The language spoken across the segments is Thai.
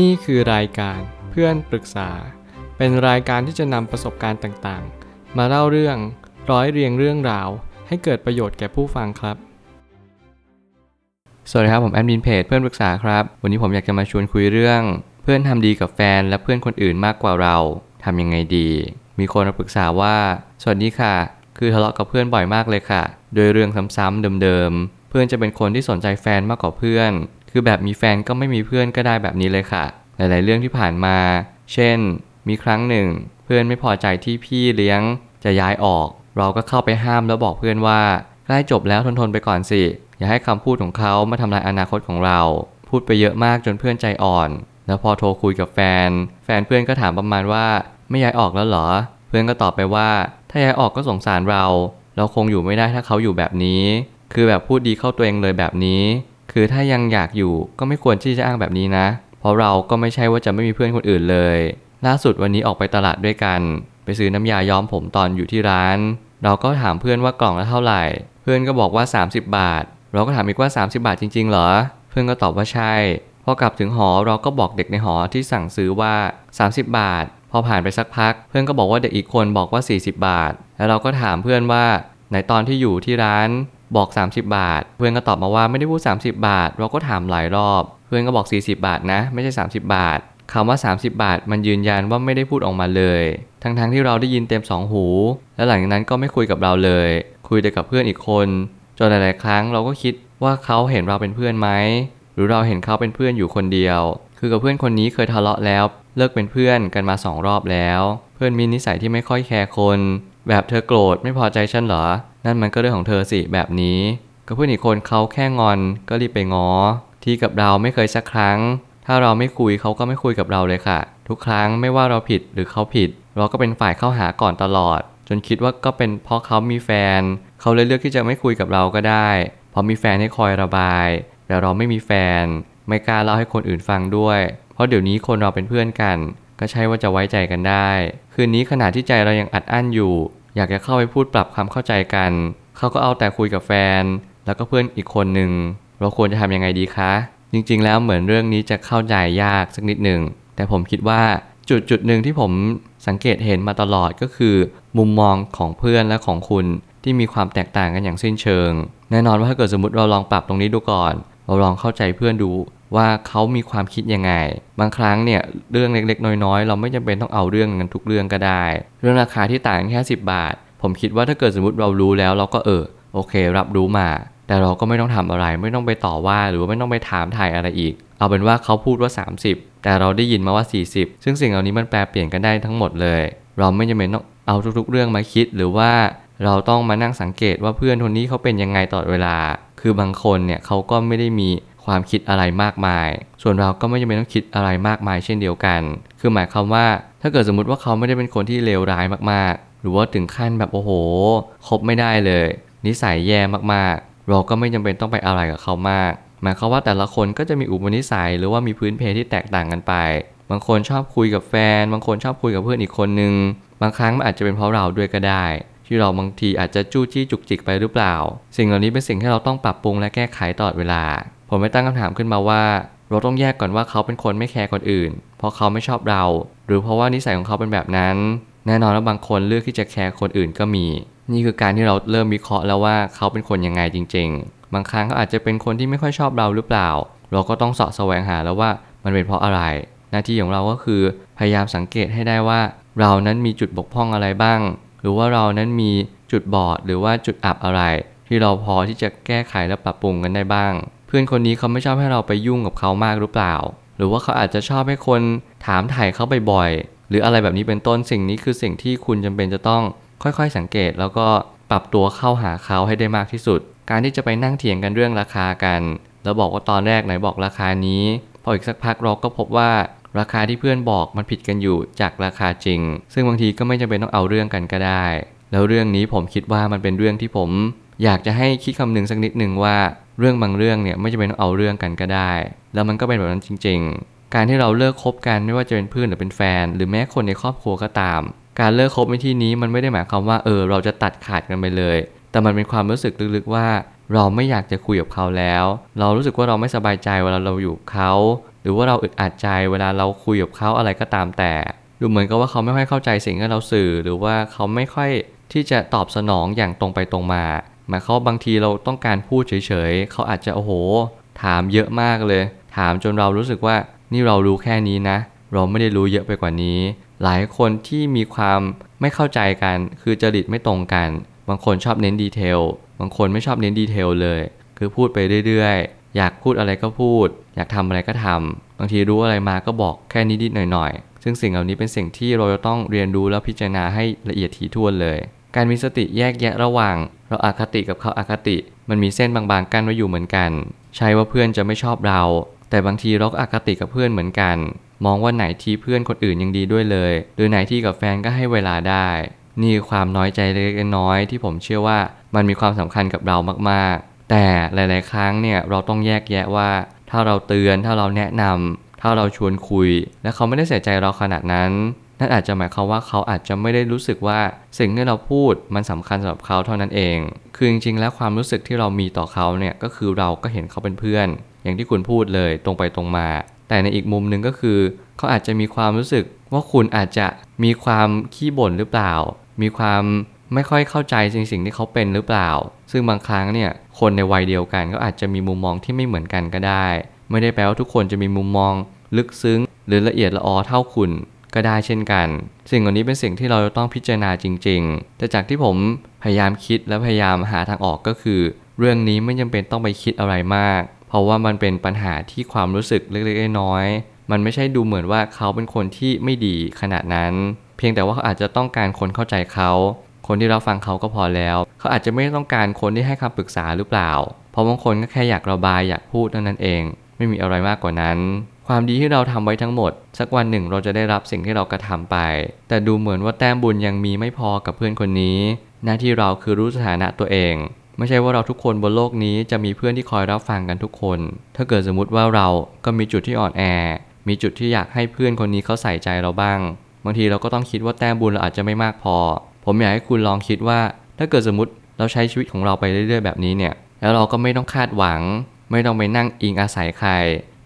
นี่คือรายการเพื่อนปรึกษา เป็นรายการที่จะนำประสบการณ์ต่างๆ มาเล่าเรื่องร้อยเรียงเรื่องราว ให้เกิดประโยชน์แก่ผู้ฟังครับ สวัสดีครับผมแอดมินเพจเพื่อนปรึกษาครับ วันนี้ผมอยากจะมาชวนคุยเรื่อง เพื่อนทำดีกับแฟนและเพื่อนคนอื่นมากกว่าเราทำยังไงดี มีคนมาปรึกษาว่า สวัสดีค่ะ คือทะเลาะกับเพื่อนบ่อยมากเลยค่ะ โดยเรื่องซ้ำๆเดิมๆเพื่อนจะเป็นคนที่สนใจแฟนมากกว่าเพื่อน คือแบบมีแฟนก็ไม่มีเพื่อนก็ได้แบบนี้เลยค่ะ หลาย ๆ เรื่องที่ผ่านมา เช่น มีครั้งหนึ่ง เพื่อนไม่พอใจที่พี่เลี้ยงจะย้ายออก เราก็เข้าไปห้ามแล้วบอกเพื่อนว่าใกล้จบแล้วทนๆไปก่อนสิ อย่าให้คำพูดของเขามาทำลายอนาคตของเรา พูดไปเยอะมากจนเพื่อนใจอ่อน แล้วพอโทรคุยกับแฟน แฟนเพื่อนก็ถามประมาณว่าไม่ย้ายออกแล้วเหรอ เพื่อนก็ตอบไปว่า ถ้าย้ายออกก็สงสารเรา เราคงอยู่ไม่ได้ถ้าเขาอยู่แบบนี้ คือแบบพูดดีเข้าตัวเองเลยแบบนี้ คือถ้ายังอยากอยู่ก็ไม่ควรที่จะอ้างแบบนี้นะ เพราะเราก็ไม่ใช่ว่าจะไม่มีเพื่อนคนอื่นเลย ล่าสุดวันนี้ออกไปตลาดด้วยกัน ไปซื้อน้ำยาย้อมผมตอนอยู่ที่ร้าน เราก็ถามเพื่อนว่ากล่องละเท่าไหร่ เพื่อนก็บอกว่า 30 บาท เราก็ถามอีกว่า 30 บาทจริง ๆ เหรอ เพื่อนก็ตอบว่าใช่ พอกลับถึงหอเราก็บอกเด็กในหอที่สั่งซื้อว่า 30 บาท พอผ่านไปสักพัก เพื่อนก็บอกว่าเด็กอีกคนบอกว่า 40 บาท แล้วเราก็ถามเพื่อนว่าไหนตอนที่อยู่ที่ร้าน บอก 30 บาท เพื่อนก็ตอบมาว่าไม่ได้พูด 30 บาท เราก็ถามหลายรอบ เพื่อนก็บอก 40 บาทนะ ไม่ใช่ 30 บาทคำว่า 30 บาท มันยืนยันว่าไม่ได้พูดออกมาเลย ทั้งๆทที่เราได้ยินเต็มสองหู และหลังจากนั้นก็ไม่คุยกับเราเลย คุยแต่กับเพื่อนอีกคน จนหลายๆครั้งเราก็คิดว่าเขาเห็นเราเป็นเพื่อนไหม หรือเราเห็นเขาเป็นเพื่อนอยู่คนเดียว คือกับเพื่อนคนนี้เคยทะเลาะแล้ว เลิกเป็นเพื่อนกันมาสองรอบแล้ว เพื่อนมีนิสัยที่ไม่ค่อยแคร์คน แบบเธอโกรธไม่พอใจฉันเหรอ นั่นมันก็เรื่องของเธอสิแบบนี้กับเพื่อนอีกคนเขาแค่งอนก็รีบไปง้อ ที่กับเราไม่เคยสักครั้ง ถ้าเราไม่คุยเขาก็ไม่คุยกับเราเลยค่ะ ทุกครั้งไม่ว่าเราผิดหรือเขาผิด เราก็เป็นฝ่ายเข้าหาก่อนตลอด จนคิดว่าก็เป็นเพราะเขามีแฟน เขาเลยเลือกที่จะไม่คุยกับเราก็ได้ เพราะมีแฟนให้คอยระบาย แต่เราไม่มีแฟน ไม่กล้าเล่าให้คนอื่นฟังด้วย เพราะเดี๋ยวนี้คนเราเป็นเพื่อนกันก็ใช่ว่าจะไว้ใจกันได้ คืนนี้ขณะที่ใจเรายังอัดอั้นอยู่ อยากจะเข้าไปพูดปรับความเข้าใจกัน เขาก็เอาแต่คุยกับแฟน แล้วก็เพื่อนอีกคนหนึ่ง เราควรจะทำยังไงดีคะ จริงๆ แล้วเหมือนเรื่องนี้จะเข้าใจยากสักนิดหนึ่ง แต่ผมคิดว่าจุดจุดหนึ่งที่ผมสังเกตเห็นมาตลอดก็คือ มุมมองของเพื่อนและของคุณที่มีความแตกต่างกันอย่างสิ้นเชิง แน่นอนว่าถ้าเกิดสมมติเราลองปรับตรงนี้ดูก่อน เราลองเข้าใจเพื่อนดู ว่าเขามีความคิดยังไง บางครั้งเนี่ยเรื่องเล็กๆ น้อยๆ เราไม่จำเป็นต้องเอาเรื่องกันทุกเรื่องก็ได้ เรื่องราคาที่ต่างแค่ 10 บาท ผมคิดว่าถ้าเกิดสมมติเรารู้แล้วเราก็เออโอเค รับรู้มา แต่เราก็ไม่ต้องทำอะไร ไม่ต้องไปต่อว่าหรือว่าไม่ต้องไปถามถ่ายอะไรอีก เอาเป็นว่าเขาพูดว่า 30 แต่เราได้ยินมาว่า 40 ซึ่งสิ่งเหล่านี้มันแปลเปลี่ยนกันได้ทั้งหมดเลย เราไม่จำเป็นต้องเอาทุกๆ เรื่องมาคิดหรือว่าเราต้องมานั่งสังเกตว่าเพื่อนคนนี้เขาเป็นยังไงตลอดเวลา คือบางคนเนี่ยเขาก็ไม่ได้มี ความคิดอะไรมากมาย ส่วนเราก็ไม่จำเป็นต้องคิดอะไรมากมายเช่นเดียวกัน คือหมายความว่า ถ้าเกิดสมมติว่าเขาไม่ได้เป็นคนที่เลวร้ายมากๆ หรือว่าถึงขั้นแบบโอ้โห คบไม่ได้เลย นิสัยแย่มากๆ เราก็ไม่จำเป็นต้องไปอะไรกับเขามาก หมายความว่าแต่ละคนก็จะมีอุปนิสัยหรือว่ามีพื้นเพที่แตกต่างกันไป บางคนชอบคุยกับแฟน บางคนชอบคุยกับเพื่อนอีกคนนึง บางครั้งมันอาจจะเป็นเพราะเราด้วยก็ได้ที่เราบางทีอาจจะจู้จี้จุกจิกไปหรือเปล่า สิ่งเหล่านี้เป็นสิ่งที่เราต้องปรับปรุงและแก้ไขตลอดเวลา ผมไม่ตั้งคำถามขึ้นมาว่าเราต้องแยกก่อนว่าเขาเป็นคนไม่แคร์คนอื่น เพราะเขาไม่ชอบเรา หรือเพราะว่านิสัยของเขาเป็นแบบนั้น แน่นอนว่าบางคนเลือกที่จะแคร์คนอื่นก็มี นี่คือการที่เราเริ่มวิเคราะห์แล้วว่าเขาเป็นคนยังไงจริง ๆ บางครั้งเขาอาจจะเป็นคนที่ไม่ค่อยชอบเราหรือเปล่า เราก็ต้องสาะแสวงหาแล้วว่ามันเป็นเพราะอะไร หน้าที่ของเราก็คือพยายามสังเกตให้ได้ว่า เรานั้นมีจุดบกพร่องอะไรบ้าง หรือว่าเรานั้นมีจุดบอดหรือว่าจุดอับอะไร ที่เราพอที่จะแก้ไขและปรับปรุงกันได้บ้าง พื่อนคนนี้เขาไม่ชอบให้เราไปยุ่งกับเขามากหรือเปล่า หรือว่าเขาอาจจะชอบให้คนถามถ่ายเขาบ่อยๆ หรืออะไรแบบนี้เป็นต้นสิ่งนี้คือสิ่งที่คุณจำเป็นจะต้องค่อยๆ สังเกต แล้วก็ปรับตัวเข้าหาเขาให้ได้มากที่สุด การที่จะไปนั่งเถียงกันเรื่องราคากัน แล้วบอกว่าตอนแรกไหนบอกราคานี้ พออีกสักพักเราก็พบว่าราคาที่เพื่อนบอกมันผิดกันอยู่จากราคาจริง ซึ่งบางทีก็ไม่จำเป็นต้องเอาเรื่องกันก็ได้ แล้วเรื่องนี้ผมคิดว่ามันเป็นเรื่องที่ผม อยากจะให้คิดคำนึงสักนิดหนึ่งว่า เรื่องบางเรื่องเนี่ยไม่จำเป็นต้องเอาเรื่องกันก็ได้ แล้วมันก็เป็นแบบนั้นจริง ๆ การที่เราเลิกคบกันไม่ว่าจะเป็นเพื่อนหรือเป็นแฟน หรือแม้คนในครอบครัวก็ตาม การเลิกคบในที่นี้มันไม่ได้หมายความว่าเออเราจะตัดขาดกันไปเลย แต่มันเป็นความรู้สึกลึกๆว่า เราไม่อยากจะคุยกับเขาแล้ว เรารู้สึกว่าเราไม่สบายใจเวลาเราอยู่เขา หรือว่าเราอึดอัดใจเวลาเราคุยกับเขาอะไรก็ตามแต่ ดูเหมือนกับว่าเขาไม่ค่อยเข้าใจสิ่งที่เราสื่อ หรือว่าเขาไม่ค่อยที่จะตอบสนองอย่างตรงไปตรงมา หมายเขาบางทีเราต้องการพูดเฉยๆเขาอาจจะโอ้โห ถามเยอะมากเลย ถามจนเรารู้สึกว่านี่เรารู้แค่นี้นะ เราไม่ได้รู้เยอะไปกว่านี้ หลายคนที่มีความไม่เข้าใจกัน คือจริตไม่ตรงกัน บางคนชอบเน้นดีเทลบางคนไม่ชอบเน้นดีเทลเลย คือพูดไปเรื่อยๆ อยากพูดอะไรก็พูด อยากทำอะไรก็ทำบางทีรู้อะไรมาก็บอกแค่นิดๆหน่อยๆ ซึ่งสิ่งเหล่านี้เป็นสิ่งที่เราจะต้องเรียนรู้และพิจารณาให้ละเอียดถี่ถ้วนเลย การมีสติแยกแยะระหว่าง เราอาคติกับเขาอาคติ มันมีเส้นบางๆกั้นไว้อยู่เหมือนกัน ใช่ว่าเพื่อนจะไม่ชอบเรา แต่บางทีเราก็อาคติกับเพื่อนเหมือนกัน มองว่าไหนที่เพื่อนคนอื่นยังดีด้วยเลย หรือไหนที่กับแฟนก็ให้เวลาได้ นี่คือความน้อยใจเล็กน้อยที่ผมเชื่อว่ามันมีความสำคัญกับเรามากๆ แต่หลาย ๆ ครั้งเนี่ยเราต้องแยกแยะว่า ถ้าเราเตือนถ้าเราแนะนำถ้าเราชวนคุย และเขาไม่ได้ใส่ใจเราขนาดนั้น นั่นอาจจะหมายความว่าเขาอาจจะไม่ได้รู้สึกว่าสิ่งที่เราพูดมันสำคัญสำหรับเขาเท่านั้นเอง คือจริงๆ แล้วความรู้สึกที่เรามีต่อเขาเนี่ยก็คือเราก็เห็นเขาเป็นเพื่อน อย่างที่คุณพูดเลยตรงไปตรงมา แต่ในอีกมุมหนึ่งก็คือ เขาอาจจะมีความรู้สึกว่าคุณอาจจะมีความขี้บ่นหรือเปล่า มีความไม่ค่อยเข้าใจสิ่งสิ่งที่เขาเป็นหรือเปล่า ซึ่งบางครั้งเนี่ยคนในวัยเดียวกันก็อาจจะมีมุมมองที่ไม่เหมือนกันก็ได้ ไม่ได้แปลว่าทุกคนจะมีมุมมองลึกซึ้ง หรือละเอียดละออเท่าคุณ ก็ได้เช่นกัน สิ่งเหล่านี้เป็นสิ่งที่เราจะต้องพิจารณาจริง ๆ แต่จากที่ผมพยายามคิดและพยายามหาทางออกก็คือ เรื่องนี้ไม่จำเป็นต้องไปคิดอะไรมาก เพราะว่ามันเป็นปัญหาที่ความรู้สึกเล็กๆน้อยๆมันไม่ใช่ดูเหมือนว่าเขาเป็นคนที่ไม่ดีขนาดนั้น เพียงแต่ว่าเขาอาจจะต้องการคนเข้าใจเขาคนที่เราฟังเขาก็พอแล้ว เขาอาจจะไม่ต้องการคนที่ให้คำปรึกษาหรือเปล่า เพราะบางคนก็แค่อยากระบายอยากพูดเท่านั้นเอง ไม่มีอะไรมากกว่านั้น ความดีที่เราทำไว้ทั้งหมด สักวันหนึ่งเราจะได้รับสิ่งที่เรากระทำไป แต่ดูเหมือนว่าแต้มบุญยังมีไม่พอกับเพื่อนคนนี้ หน้าที่เราคือรู้สถานะตัวเอง ไม่ใช่ว่าเราทุกคนบนโลกนี้จะมีเพื่อนที่คอยรับฟังกันทุกคน ถ้าเกิดสมมติว่าเราก็มีจุดที่อ่อนแอ มีจุดที่อยากให้เพื่อนคนนี้เขาใส่ใจเราบ้าง บางทีเราก็ต้องคิดว่าแต้มบุญเราอาจจะไม่มากพอ ผมอยากให้คุณลองคิดว่า ถ้าเกิดสมมติเราใช้ชีวิตของเราไปเรื่อย ๆ แบบนี้เนี่ย แล้วเราก็ไม่ต้องคาดหวัง ไม่ต้องไปนั่งอิงอาศัยใคร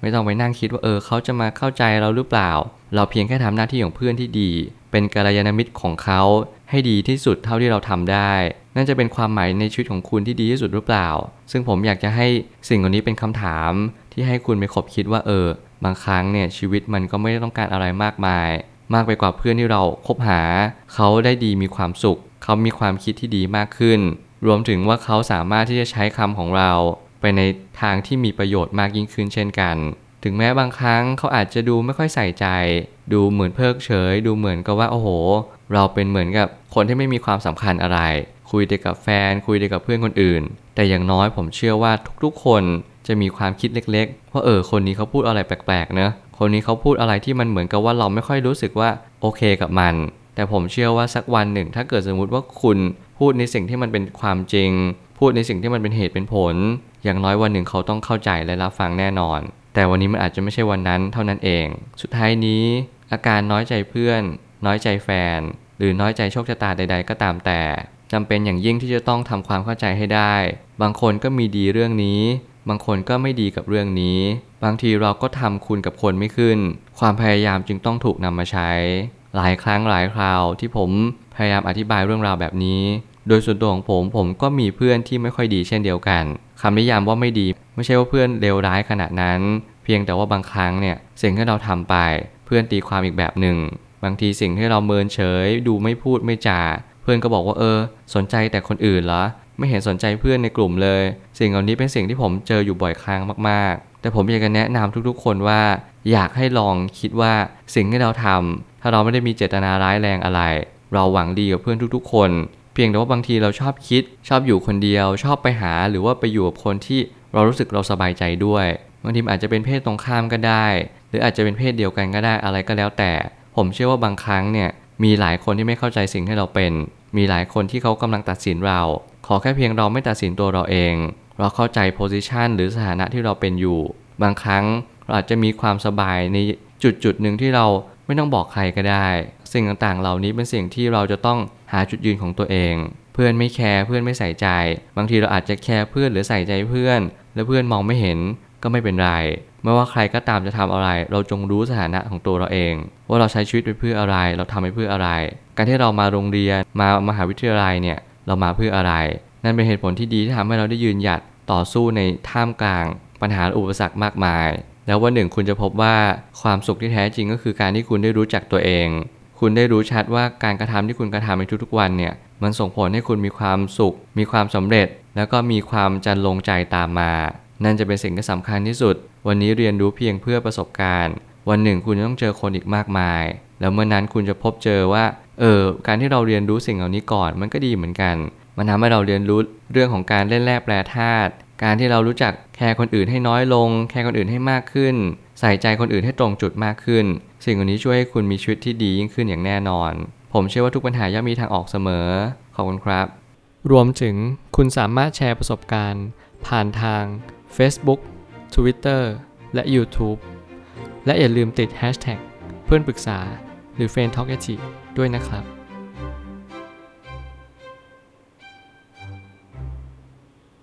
ไม่ต้องไปนั่งคิดว่าเออเขาจะมาเข้าใจเราหรือเปล่า เราเพียงแค่ทำหน้าที่ของเพื่อนที่ดี เป็นกัลยาณมิตรของเขาให้ดีที่สุดเท่าที่เราทำได้นั่นจะเป็นความหมายในชีวิตของคุณที่ดีที่สุดหรือเปล่า ซึ่งผมอยากจะให้สิ่งเหล่านี้เป็นคำถามที่ให้คุณไปคบคิดว่าเออ บางครั้งเนี่ยชีวิตมันก็ไม่ได้ต้องการอะไรมากมาย มากไปกว่าเพื่อนที่เราคบหา เขาได้ดีมีความสุข เขามีความคิดที่ดีมากขึ้น รวมถึงว่าเขาสามารถที่จะใช้คำของเรา ในทางที่มีประโยชน์มากยิ่งขึ้นเช่นกัน ถึงแม้บางครั้งเขาอาจจะดูไม่ค่อยใส่ใจ ดูเหมือนเพิกเฉย ดูเหมือนกับว่าโอ้โห เราเป็นเหมือนกับคนที่ไม่มีความสำคัญอะไร คุยแต่กับแฟน คุยแต่กับเพื่อนคนอื่น แต่อย่างน้อยผมเชื่อว่าทุกๆ คนจะมีความคิดเล็กๆว่าเออคนนี้เขาพูดอะไรแปลกๆเนอะคนนี้เขาพูดอะไรที่มันเหมือนกับว่าเราไม่ค่อยรู้สึกว่าโอเคกับมัน แต่ผมเชื่อว่าสักวันหนึ่ง ถ้าเกิดสมมุติว่าคุณพูดในสิ่งที่มันเป็นความจริง พูดในสิ่งที่มันเป็นเหตุเป็นผล อย่างน้อยวันหนึ่งเขาต้องเข้าใจและรับฟังแน่นอน แต่วันนี้มันอาจจะไม่ใช่วันนั้นเท่านั้นเอง สุดท้ายนี้ อาการน้อยใจเพื่อน น้อยใจแฟน หรือน้อยใจโชคชะตาใด ๆ ก็ตามแต่จำเป็นอย่างยิ่งที่จะต้องทำความเข้าใจให้ได้ บางคนก็มีดีเรื่องนี้ บางคนก็ไม่ดีกับเรื่องนี้ บางทีเราก็ทำคุณกับคนไม่ขึ้น ความพยายามจึงต้องถูกนำมาใช้ หลายครั้งหลายคราวที่ผมพยายามอธิบายเรื่องราวแบบนี้ โดยส่วนตัวของผมผมก็มีเพื่อนที่ไม่ค่อยดีเช่นเดียวกัน คำนิยามว่าไม่ดี ไม่ใช่ว่าเพื่อนเลวร้ายขนาดนั้น เพียงแต่ว่าบางครั้งเนี่ยสิ่งที่เราทำไป เพื่อนตีความอีกแบบหนึ่ง บางทีสิ่งที่เราเมินเฉย ดูไม่พูดไม่จาเพื่อนก็บอกว่าเออ สนใจแต่คนอื่นเหรอไม่เห็นสนใจเพื่อนในกลุ่มเลย สิ่งเหล่านี้เป็นสิ่งที่ผมเจออยู่บ่อยครั้งมากๆ แต่ผมอยากจะแนะนำทุกๆ คนว่า อยากให้ลองคิดว่าสิ่งที่เราทำถ้าเราไม่ได้มีเจตนาร้ายแรงอะไร เราหวังดีกับเพื่อนทุกๆ คน เพียงแต่ว่าบางทีเราชอบคิด ชอบอยู่คนเดียว ชอบไปหาหรือว่าไปอยู่กับคนที่เรารู้สึกเราสบายใจด้วยบางทีอาจจะเป็นเพศตรงข้ามก็ได้ หรืออาจจะเป็นเพศเดียวกันก็ได้อะไรก็แล้วแต่ ผมเชื่อว่าบางครั้งเนี่ยมีหลายคนที่ไม่เข้าใจสิ่งที่เราเป็น มีหลายคนที่เขากำลังตัดสินเรา ขอแค่เพียงเราไม่ตัดสินตัวเราเอง เราเข้าใจโพสิชันหรือสถานะที่เราเป็นอยู่ บางครั้งเราอาจจะมีความสบายในจุดจุดหนึ่งที่เราไม่ต้องบอกใครก็ได้ สิ่งต่างๆ เหล่านี้เป็นสิ่งที่เราจะต้องหาจุดยืนของตัวเอง เพื่อนไม่แคร์เพื่อนไม่ใส่ใจ บางทีเราอาจจะแคร์เพื่อนหรือใส่ใจเพื่อน แล้วเพื่อนมองไม่เห็นก็ไม่เป็นไรไม่ว่าใครก็ตามจะทำอะไร เราจงรู้สถานะของตัวเราเอง ว่าเราใช้ชีวิตไปเพื่ออะไร เราทำไปเพื่ออะไร การที่เรามาโรงเรียนมามหาวิทยาลัยเนี่ยเรามาเพื่ออะไร นั่นเป็นเหตุผลที่ดีที่ทำให้เราได้ยืนหยัดต่อสู้ในท่ามกลาง ปัญหาอุปสรรคมากมาย แล้ววันหนึ่งคุณจะพบว่าความสุขที่แท้จริงก็คือการที่คุณได้รู้จักตัวเอง คุณได้รู้ชัดว่าการกระทำที่คุณกระทำในทุกๆวันเนี่ยมันส่งผลให้คุณมีความสุข มีความสำเร็จ แล้วก็มีความจันลงใจตามมา นั่นจะเป็นสิ่งที่สำคัญที่สุด วันนี้เรียนรู้เพียงเพื่อประสบการณ์ วันหนึ่งคุณจะต้องเจอคนอีกมากมาย แล้วเมื่อนั้นคุณจะพบเจอว่า เออ การที่เราเรียนรู้สิ่งเหล่านี้ก่อนมันก็ดีเหมือนกัน มันทำให้เราเรียนรู้เรื่องของการเล่นแร่แปรธาตุ การที่เรารู้จักแคร์คนอื่นให้น้อยลง แคร์คนอื่นให้มากขึ้น ใส่ใจคนอื่นให้ตรงจุดมากขึ้น สิ่งเหล่านี้ช่วยให้คุณมีชีวิตที่ดียิ่งขึ้นอย่างแน่นอน ผมเชื่อว่าทุกปัญหาย่อมมีทางออกเสมอ ขอบคุณครับ รวมถึงคุณสามารถแชร์ประสบการณ์ ผ่านทาง Facebook Twitter และ YouTube และอย่าลืมติด Hashtag เพื่อนปรึกษาหรือ f r ร e n d t a l k ด้วยนะครับ